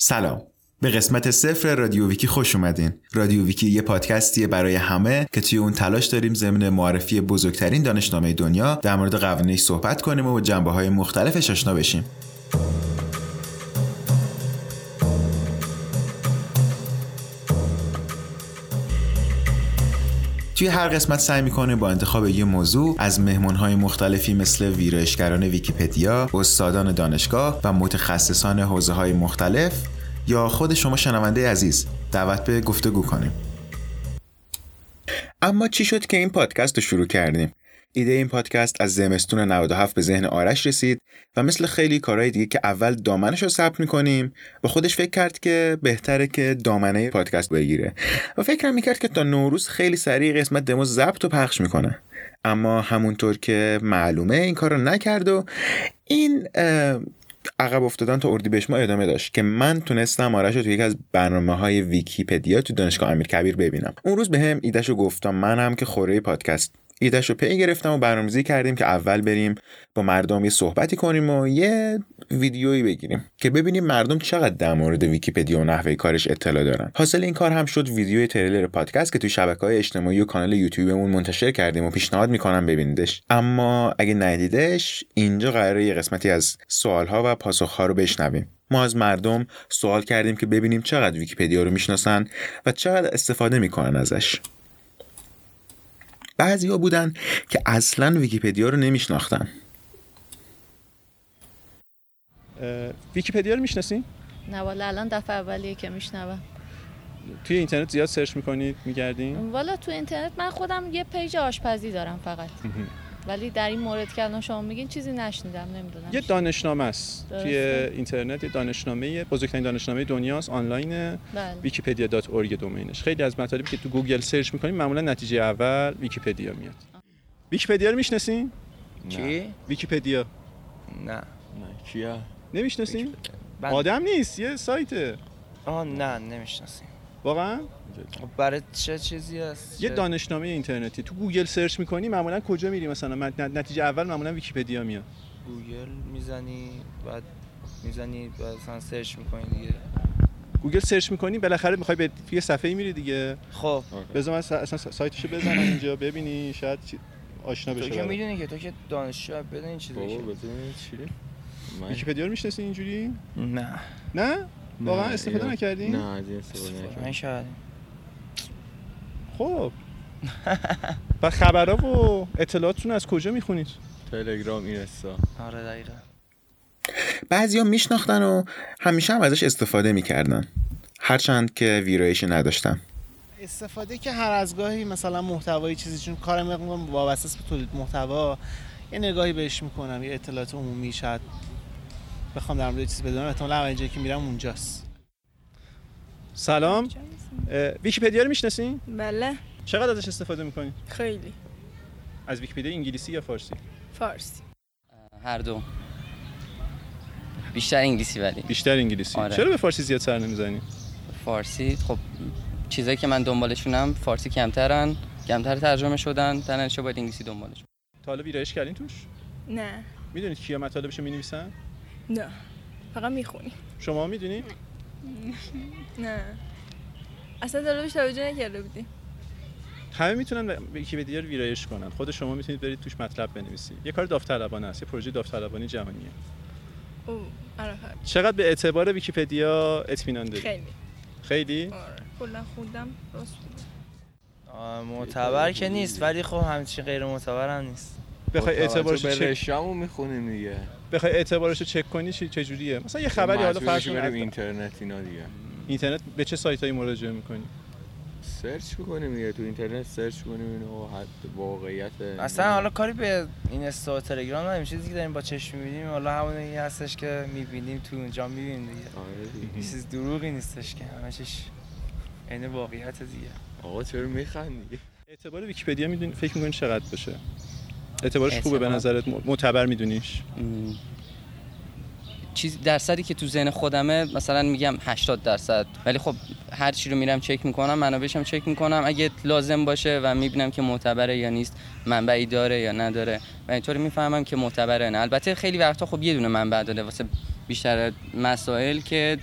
سلام. به قسمت صفر رادیو ویکی خوش اومدین. رادیو ویکی یه پادکستیه برای همه که توی اون تلاش داریم ضمن معرفی بزرگترین دانشنامه دنیا در مورد قوانینش صحبت کنیم و جنبه های مختلفش آشنا بشیم. توی هر قسمت سعی می‌کنه با انتخاب یه موضوع از مهمونهای مختلفی مثل ویرایشگران ویکیپدیا، استادان دانشگاه و متخصصان حوزه های مختلف یا خود شما شنونده عزیز دعوت به گفتگو کنیم. اما چی شد که این پادکست رو شروع کردیم؟ ایده این پادکست از زمستون 97 به ذهن آرش رسید و مثل خیلی کارهای دیگه که اول دامنش رو ثبت می‌کنیم و خودش فکر کرد که بهتره که دامنه پادکست بگیره. و فکر می‌کرد که تا نوروز خیلی سریع قسمت دمو ضبط و پخش می‌کنه. اما همونطور که معلومه این کار رو نکرد و این عقب افتادن تا بهش ما ادامه داشت که من تونستم آرش رو توی یکی از برنامه های ویکیپدیا تو دانشگاه امیر کبیر ببینم. اون روز بهم ایده‌شو گفتم من هم که خوره پادکست ایدهش رو پی گرفتم و برنامه‌ریزی کردیم که اول بریم با مردم یه صحبتی کنیم و یه ویدیویی بگیریم که ببینیم مردم چقدر در مورد ویکیپدیا و نحوه کارش اطلاع دارن. حاصل این کار هم شد ویدیوی تریلر پادکست که توی شبکه های اجتماعی و کانال یوتیوبمون منتشر کردیم و پیشنهاد می‌کنم ببینیدش. اما اگه ندیدینش اینجا قراره یه قسمتی از سوالها و پاسخها رو بشنویم. ما از مردم سوال کردیم که ببینیم چقدر ویکیپدیا رو می‌شناسن و چقدر استفاده می‌کنن ازش. بعضیا بودن که اصلا ویکیپدیا رو نمیشناختن ویکیپدیا رو می‌شناسین؟ نه والا الان دفعه اولیه که میشنوم توی اینترنت زیاد search می‌کنید میگردین؟ والا تو اینترنت من خودم یه page آشپزی دارم فقط ولی در این مورد که الان شما میگین چیزی نشنیدم نمی‌دونم. یه دانشنامه است توی اینترنت یه دانشنامه بزرگترین دانشنامه دنیاست آنلاین بله. wikipedia.org domain ش خیلی از مطالبی که تو گوگل search می‌کنیم معمولا نتیجه اول ویکیپدیا میاد. ویکیپدیا رو می‌شناسین؟ چی؟ ویکیپدیا. نه. نه کیا نمی‌شناسین؟ آدم نیست یه سایته. آه نه نمی‌شناسیم. واقعا؟ خب برای چه چیزی هست؟ یه دانشنامه اینترنتی. تو گوگل search می‌کنی معمولا کجا میری؟ مثلا نتیجه اول معمولا ویکیپدیا میاد. گوگل می‌زنی بعد می‌زنی بعد مثلا search می‌کنی دیگه. گوگل search می‌کنی بالاخره می‌خوای به یه صفحه میری دیگه. خب. بذار من اصلا سایتشو بزنم اینجا ببینی شاید آشنا بشه تو که می‌دونی که تو که دانشجو بدون چیزی که چی؟ ویکیپدیا رو می‌شناسی اینجوری؟ نه. نه؟ واقعا استفاده نکردین؟ نه از این استفاده نکردم. خب. و خبرها و اطلاعاتتون از کجا می‌خونید؟ تلگرام اینستا. آره دقیقا. بعضیا میشناختن و همیشه هم ازش استفاده می‌کردن. هرچند که ویرایش نداشتم استفاده که هر از گاهی مثلا محتوایی چیزی چون کارم وابسته به تولید محتوا یه نگاهی بهش می‌کنم یه اطلاعات عمومی شاید بخوام در مورد چیزی بدونم احتمالاً اولین که میرم اونجاست سلام ویکیپدیا رو می‌شناسین؟ بله چقدر ازش استفاده می‌کنید؟ خیلی از ویکیپدیا انگلیسی یا فارسی؟ فارسی هر دو بیشتر انگلیسی ولی بیشتر انگلیسی آره. چرا به فارسی زیاد سر نمی‌زنی؟ فارسی خب چیزایی که من دنبالشونم فارسی کمترن کمتر ترجمه شدن نتیجه باید انگلیسی دنبالش تا حالا ویرایش کردین توش؟ نه می‌دونید کیا مطالبشو می‌نویسن؟ نه. فقط می‌خونی. شما می‌دونی؟ نه. اصلا در روش توجه نکرده بودیم همه می‌تونن ویکیپدیا رو ویرایش کنن. خود شما می‌تونید برید توش مطلب بنویسید. یه کار داوطلبانه است. یه پروژه داوطلبانه جهانیه. او آره چقدر به اعتبار ویکیپدیا اطمینان دارید خیلی. خیلی؟ آره. کلا خوندم درست معتبر که نیست. ولی خب همچین غیر معتبر هم نیست. بخوای اعتبارش رو چک می‌خونیم دیگه. بخوای اعتبارش رو چک کنی چه چجوریه؟ مثلا یه خبری حالا فرض کنیم اینترنت اینا دیگه. اینترنت به چه سایتایی مراجعه می‌کنی؟ search می‌کنیم دیگه. تو اینترنت search کنیم اینو حد واقعیت اصلا حالا کاری به این اینستا تلگرام نداریم. چیزی که داریم با چشم می‌بینیم حالا همونی هستش که می‌بینیم تو اونجا می‌بینیم دیگه. آره چیز دروغی نیستش که. همشش عین واقعیت دیگه. آقا چرا میخندی؟ اعتبار ویکی‌پدیا می‌دونی فکر می‌کنی چقدر باشه؟ اعتبارش خوبه به نظرت؟ معتبر میدونیش؟ چیز درصدی که تو ذهن خودمه مثلا میگم 80 درصد. ولی خب هر چی رو میرم چک می‌کنم منابعش هم چک می‌کنم. اگه لازم باشه و می‌بینم که معتبره یا نیست منبعی داره یا نداره. و اینطوری می‌فهمم که معتبره نه. البته خیلی وقتا خب یه دونه منبع داره واسه بیشتر مسائل که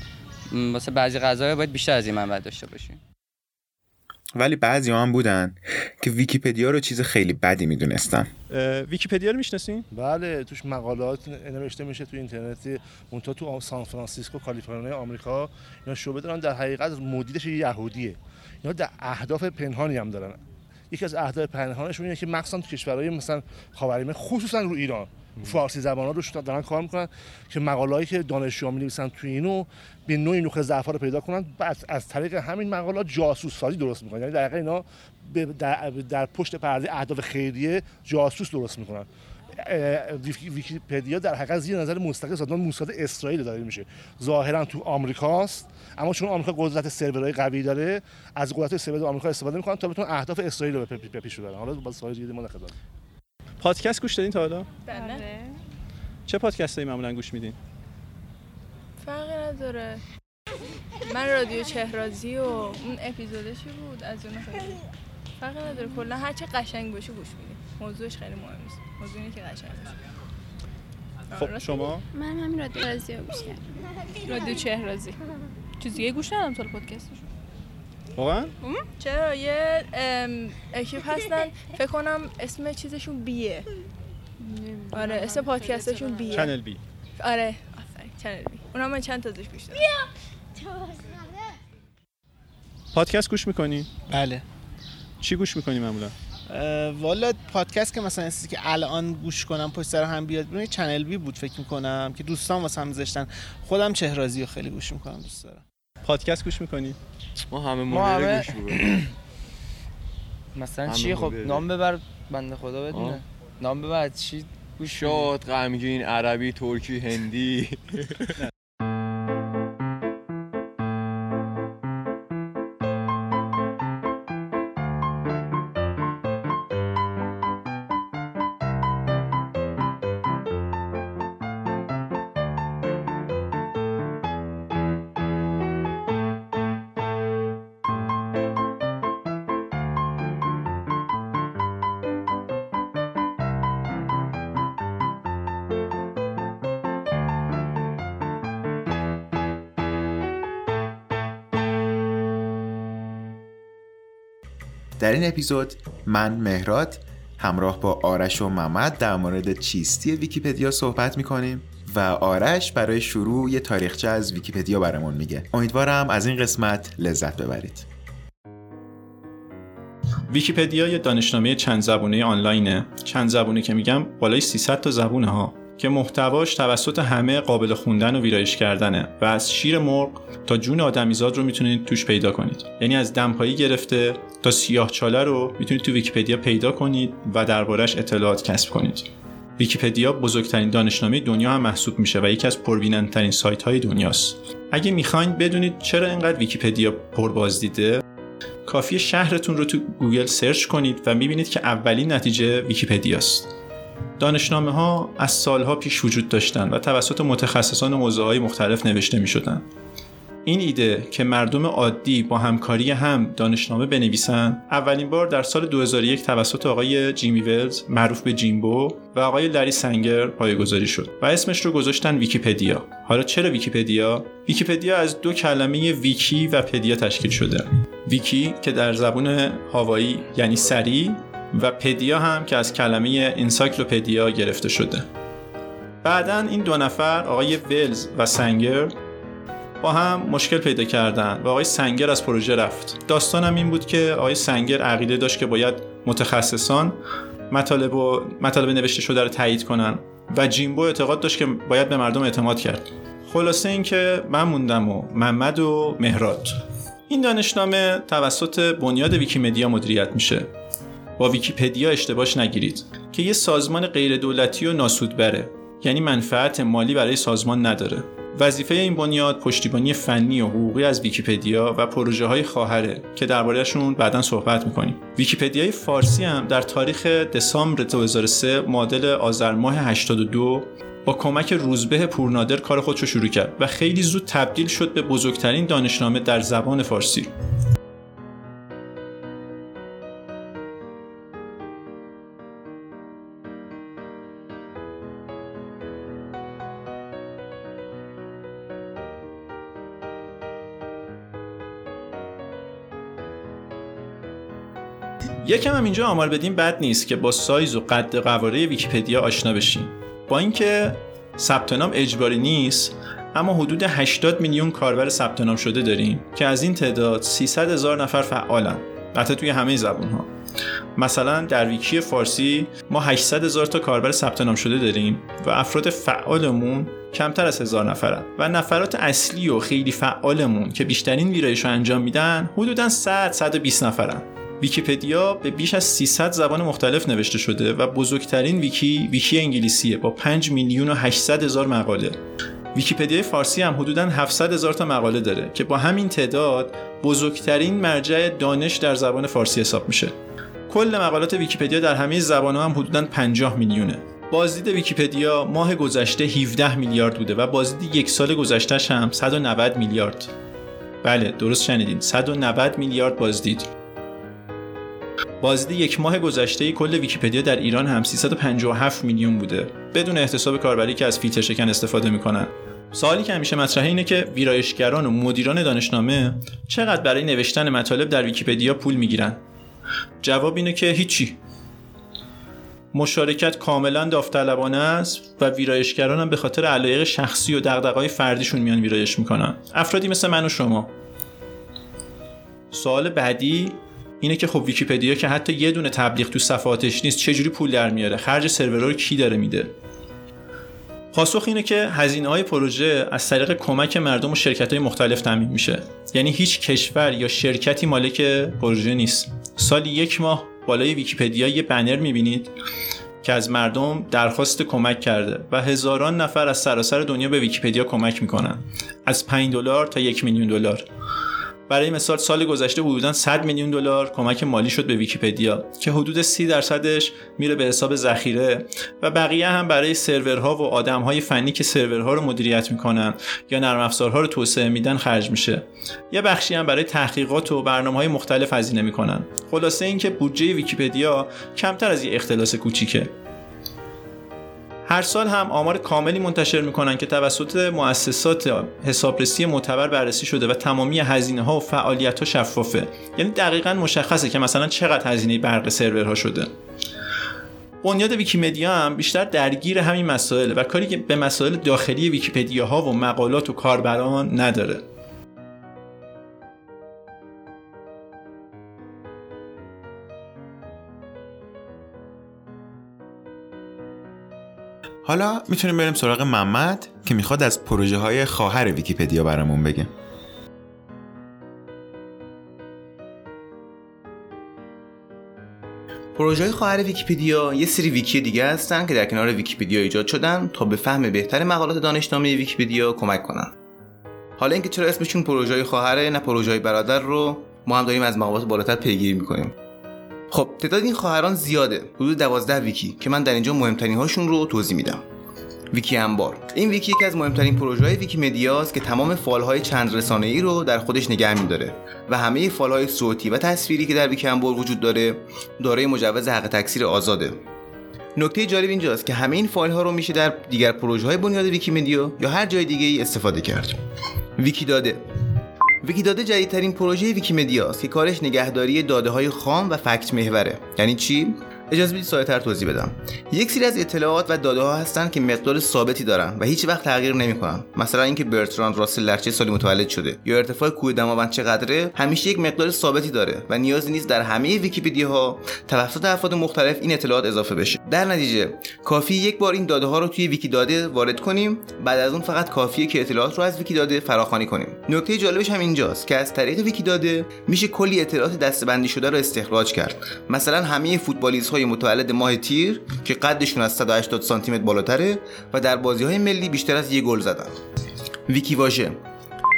واسه بعضی غذاها باید بیشتر از این منبع داشته باشیم ولی بعضی هم بودن که ویکیپدیا رو چیز خیلی بدی می‌دونستن. ویکیپدیا رو می‌شناسین؟ بله توش مقالات نوشته میشه تو اینترنت اونها تو سان فرانسیسکو کالیفرنیا آمریکا اینا شعبه دارن. در حقیقت مدیرش یهودیه. اینا در اهداف پنهانی هم دارن. یکی از اهداف پنهانشون اینه که مخصوصا تو کشورهای مثلا خاورمیانه خصوصا رو ایران. فارسی زبان ها روش دارن کار می‌کنن که مقالهایی که دانشجوها می نویسن تو اینو به نوعی نقطه ضعف رو پیدا کنن. بعد از طریق همین مقالات جاسوس سازی درست می‌کنن. یعنی در اینا در, در پشت پرده اهداف خیریه جاسوس درست می‌کنن. ویکیپدیا در حقیقت زیر نظر مستقل سازمان موساد اسرائیل داره میشه. ظاهرا تو آمریکاست اما چون آمریکا قدرت سرورهای قوی داره از قدرت سرور آمریکا استفاده می‌کنن تا بتونن اهداف اسرائیل رو به پیش ببرن. حالا با سوال دیگه ما پادکست گوش دادین تا حالا؟ بله. چه پادکستایی معمولا گوش میدین؟ فرقی نداره. من رادیو چهرازی و اون اپیزودشی بود؟ از اون خیلی. فرقی نداره. کلا هر چه قشنگ باشه گوش میدیم موضوعش خیلی مهم نیست موضوع اینه که قشنگ باشه. خب شما؟ من همین رادیو رازی رو گوش کردم. رادیو چهرازی. چیزی دیگه گوش ندادم تا پادکستش واقعا؟ چرا؟ یه اکیپ هستن. فکر کنم اسم چیزشون بیه آره اسم پادکستشون بیه چنل بی. آره آفرین Channel B. اونا من چند تا ازش گوش دادم پادکست گوش می‌کنی؟ بله. چی گوش می‌کنی معمولا؟ والا پادکست که مثلا چیزی که الان گوش کنم پشت سر هم بیاد بیرون Channel B بود فکر می‌کنم که دوستان واسه هم میذاشتن خودم چهرازی رو خیلی گوش می‌کنم دوست دارم. پادکست گوش می‌کنی؟ ما همه مدل گوش می‌کنیم. مثلا چی خب نام ببر بنده خدا بدونه. نام ببر چی؟ گوش شاد غمگین عربی ترکی هندی. در این اپیزود من مهراد همراه با آرش و محمد در مورد چیستی ویکیپدیا صحبت می‌کنیم و آرش برای شروع یه تاریخچه از ویکیپدیا برامون میگه. امیدوارم از این قسمت لذت ببرید. ویکیپدیا یه دانشنامه چند زبونه آنلاینه. چند زبونه که میگم بالای 300 تا زبونه ها. که محتواش توسط همه قابل خوندن و ویرایش کردنه و از شیر مرغ تا جون آدمیزاد رو می‌تونید توش پیدا کنید. یعنی از دمپایی گرفته تا سیاه چاله رو می‌تونید تو ویکیپدیا پیدا کنید و دربارش اطلاعات کسب کنید. ویکیپدیا بزرگترین دانشنامه دنیا هم محسوب میشه و یکی از پربینندترین سایت های دنیاست. اگه می‌خواین بدونید چرا اینقدر ویکیپدیا پربازدیده کافیه شهرتون رو تو گوگل search کنید و می‌بینید که اولین نتیجه ویکیپدیاست. دانشنامه ها از سالها پیش وجود داشتند و توسط متخصصان موضوع های مختلف نوشته می شدن. این ایده که مردم عادی با همکاری هم دانشنامه بنویسن اولین بار در سال 2001 توسط آقای جیمی ولز معروف به جیمبو و آقای لری سنگر پایگذاری شد و اسمش رو گذاشتن ویکیپدیا. حالا چرا ویکیپدیا؟ ویکیپدیا از دو کلمه ویکی و پدیا تشکیل شده. ویکی که در زبون هاوایی یعنی سریع و پدیا هم که از کلمه encyclopedia گرفته شده. بعدا این دو نفر آقای ولز و سنگر با هم مشکل پیدا کردن و آقای سنگر از پروژه رفت. داستانم این بود که آقای سنگر عقیده داشت که باید متخصصان مطالب, و مطالب نوشته شده رو تایید کنن و جیمبو اعتقاد داشت که باید به مردم اعتماد کرد. خلاصه اینکه من موندم و محمد و مهراد. این دانشنامه توسط بنیاد ویکیمدیا مدیریت میشه. با ویکیپدیا اشتباهش نگیرید که یه سازمان غیر دولتی و ناسودبره یعنی منفعت مالی برای سازمان نداره. وظیفه این بنیاد پشتیبانی فنی و حقوقی از ویکیپدیا و پروژه های خواهره که دربارهشون بعدا صحبت می‌کنیم. ویکیپدیای فارسی هم در تاریخ دسامبر 2003 معادل آذر ماه 82 با کمک روزبه پورنادر کار خودش رو شروع کرد و خیلی زود تبدیل شد به بزرگترین دانشنامه در زبان فارسی. یکم هم اینجا آمار بدیم بد نیست که با سایز و قد قواره ویکیپدیا آشنا بشیم. با اینکه ثبت نام اجباری نیست اما حدود 80 میلیون کاربر ثبت نام شده داریم که از این تعداد 300 هزار نفر فعالن. البته توی همه زبون ها مثلا در ویکی فارسی ما 800 هزار تا کاربر ثبت نام شده داریم و افراد فعالمون کمتر از هزار نفرن و نفرات اصلی و خیلی فعالمون که بیشترین ویرایش رو انجام میدن حدودا 100 120 نفرن. ویکیپدیا به بیش از 300 زبان مختلف نوشته شده و بزرگترین ویکی ویکی انگلیسیه با 5 میلیون و 800 هزار مقاله ویکیپدیای فارسی هم حدوداً 700 هزار تا مقاله داره که با همین تعداد بزرگترین مرجع دانش در زبان فارسی حساب میشه. کل مقالات ویکیپدیا در همه زبان‌ها هم حدوداً 50 میلیونه. بازدید ویکیپدیا ماه گذشته 17 میلیارد بوده و بازدید یک سال گذشتهش هم 190 میلیارد. بله درست شنیدین 190 میلیارد بازدید. بازدید یک ماه گذشته کل ویکیپدیا در ایران هم 357 میلیون بوده. بدون احتساب کاربرایی که از فیلتر شکن استفاده می‌کنن. سوالی که همیشه مطرحه اینه که ویرایشگران و مدیران دانشنامه چقدر برای نوشتن مطالب در ویکیپدیا پول می‌گیرن؟ جواب اینه که هیچی. مشارکت کاملا داوطلبانه است و ویرایشگران هم به خاطر علایق شخصی و دغدغه‌های فردیشون میان ویرایش می‌کنن. افرادی مثل من و شما. سوال بعدی اینه که خب ویکیپدیا که حتی یه دونه تبلیغ تو صفحاتش نیست چجوری پول در میاره؟ خرج سرورها رو کی داره میده؟ پاسخ اینه که هزینه های پروژه از طریق کمک مردم و شرکت های مختلف تامین میشه. یعنی هیچ کشور یا شرکتی مالک پروژه نیست. سالی یک ماه بالای ویکیپدیا یه بنر می‌بینید که از مردم درخواست کمک کرده و هزاران نفر از سراسر دنیا به ویکیپدیا کمک می‌کنن. از 5 دلار تا یک میلیون دلار. برای مثال سال گذشته حدودا 100 میلیون دلار کمک مالی شد به ویکیپدیا که حدود 30 درصدش میره به حساب ذخیره و بقیه هم برای سرورها و آدمهای فنی که سرورها رو مدیریت می‌کنن یا نرم افزارها رو توسعه میدن خرج میشه. یه بخشی هم برای تحقیقات و برنامه های مختلف هزینه می‌کنن. خلاصه اینکه بودجه ویکیپدیا کمتر از یه اختلاس کوچیکه. هر سال هم آمار کاملی منتشر می‌کنن که توسط مؤسسات حسابرسی معتبر بررسی شده و تمامی هزینه ها و فعالیت ها شفافه. یعنی دقیقا مشخصه که مثلا چقدر هزینه برق سرورها شده. بنیاد ویکیمدیا هم بیشتر درگیر همین مسائل و کاری که به مسائل داخلی ویکیپدیا ها و مقالات و کاربران نداره. حالا می‌تونیم بریم سراغ محمد که می‌خواد از پروژه های خواهر ویکیپدیا برامون بگه. پروژه های خواهر ویکیپدیا یه سری ویکی دیگه هستن که در کنار ویکیپدیا ایجاد شدن تا به فهم بهتر مقالات دانشنامه ویکیپدیا کمک کنن. حالا اینکه چرا اسمشون پروژه های خواهره نه پروژه های برادر رو ما هم داریم از مقامات بالاتر پیگیری می‌کنیم. خب تعداد این خواهران زیاده. حدود 12 ویکی که من در اینجا مهمترین هاشون رو توضیح میدم. ویکی انبار. این ویکی یکی از مهمترین پروژه های ویکی مدیاست که تمام فایل های چند رسانه ای رو در خودش نگه میداره و همه فایل های صوتی و تصویری که در ویکی انبار وجود داره دارای مجوز حق تکثیر آزاده. نکته جالب اینجاست که همه این فایل ها رو میشه در دیگر پروژه های بنیاد ویکی مدیا یا هر جای دیگه ای استفاده کرد. ویکی داده. ویکیداده جدیدترین پروژه ویکیمدیا است که کارش نگهداری داده های خام و fact محوره. یعنی چی؟ اجازه بدید ساده‌تر توضیح بدم. یک سری از اطلاعات و داده ها هستن که مقدار ثابتی دارن و هیچ وقت تغییر نمی‌کنن. مثلا اینکه برتراند راسل در چه سالی متولد شده یا ارتفاع کوه دماوند چقدره همیشه یک مقدار ثابتی داره و نیازی نیست در همه ویکیپدیا ها توسط افراد مختلف این اطلاعات اضافه بشه. در نتیجه کافیه یک بار این داده ها رو توی ویکی داده وارد کنیم بعد از اون فقط کافیه که اطلاعات رو از ویکی داده فراخوانی کنیم. نکته جالبش هم اینجاست که از طریق ویکی داده میشه کلی اطلاعات دسته‌بندی شده رو استخراج کرد. مثلا همه فوتبالیست های متولد ماه تیر که قدشون از 180 سانتی متر بالاتره و در بازی های ملی بیشتر از یک گل زدن. ویکی واژه.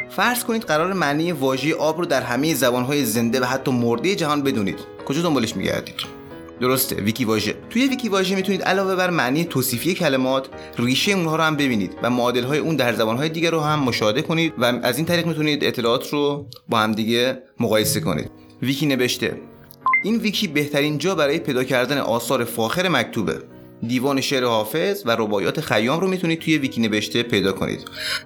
فرض کنید قرار معنی واژه آب رو در همه زبانهای زنده و حتی مرده جهان بدونید. کجا دنبالش میگردید؟ درسته ویکی واژه. توی ویکی واژه می‌تونید علاوه بر معنی توصیفی کلمات ریشه اونها رو هم ببینید و معادل های اون در زبان های دیگر رو هم مشاهده کنید و از این طریق می‌تونید اطلاعات رو با هم دیگه مقایسه کنید. ویکی نوشته. این ویکی بهترین جا برای پیدا کردن آثار فاخر مکتوبه. دیوان شعر حافظ و رباعیات خیام رو می‌تونید توی ویکی نوشته پیدا کنید.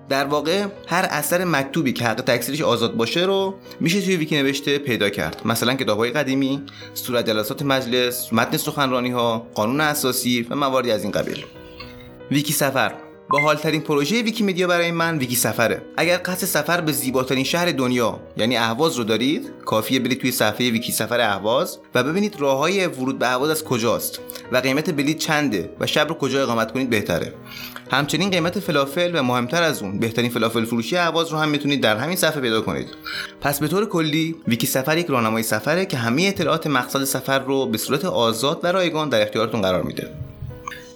در واقع هر اثر مکتوبی که حق تکثیرش آزاد باشه رو میشه توی ویکی نوشته پیدا کرد. مثلا کتابهای قدیمی صورت جلسات مجلس متن سخنرانی ها قانون اساسی و مواردی از این قبیل. ویکی سفر. باحالترین پروژه ویکیمدیا برای من ویکی سفره. اگر قصد سفر به زیباترین شهر دنیا یعنی اهواز رو دارید کافیه برید توی صفحه ویکی سفر اهواز و ببینید راههای ورود به اهواز از کجاست و قیمت بلیط چنده و شب رو کجا اقامت کنید بهتره. همچنین قیمت فلافل و مهمتر از اون بهترین فلافل فروشی اهواز رو هم می‌تونید در همین صفحه پیدا کنید. پس به طور کلی ویکی سفر یک راهنمای سفره که همه اطلاعات مقصد سفر رو به صورت آزاد و رایگان در اختیارتون قرار میده.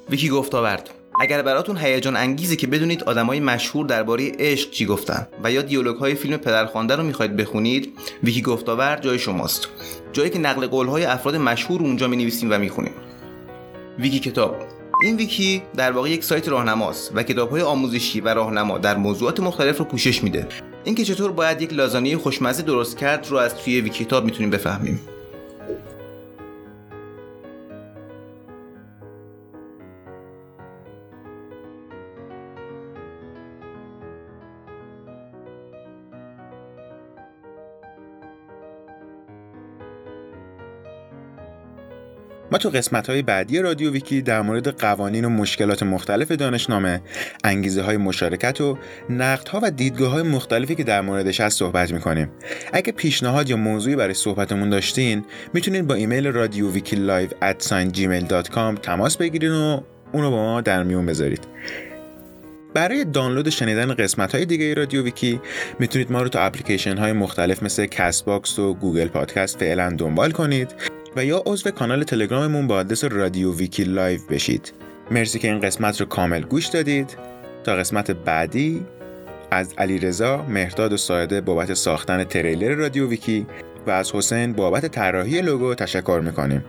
ویکی گفتاورد اگر براتون هیجان انگیزه که بدونید آدمای مشهور درباره عشق چی گفتن و یا دیالوگ های فیلم پدرخوانده رو می‌خواید بخونید ویکی گفتاور جای شماست. جایی که نقل قول های افراد مشهور اونجا می نویسیم و می‌خونیم. ویکی کتاب. این ویکی در واقع یک سایت راهنماست و کتاب های آموزشی و راهنما در موضوعات مختلف رو پوشش میده. اینکه چطور باید یک لازانیه خوشمزه درست کرد رو از توی ویکی کتاب می‌تونیم بفهمیم. ما تو قسمت های بعدی رادیو ویکی در مورد قوانین و مشکلات مختلف دانشنامه، انگیزه های مشارکت و نقد ها و دیدگاه های مختلفی که در موردش هست صحبت می‌کنیم. اگه پیشنهاد یا موضوعی برای صحبتمون داشتین، می‌تونید با ایمیل رادیو ویکی لایو تماس بگیرین و اونو با ما در میون بذارید. برای دانلود شنیدن قسمت های دیگه رادیو ویکی می‌تونید ما رو تو اپلیکیشن های مختلف مثل کست باکس و گوگل پادکست فعلا دنبال کنید و یا عضو کانال تلگراممون با آدرس رادیو ویکی لایو بشید. مرسی که این قسمت رو کامل گوش دادید. تا قسمت بعدی از علی رضا، مهرداد و ساعده بابت ساختن تریلر رادیو ویکی و از حسین بابت طراحی لوگو تشکر می‌کنیم.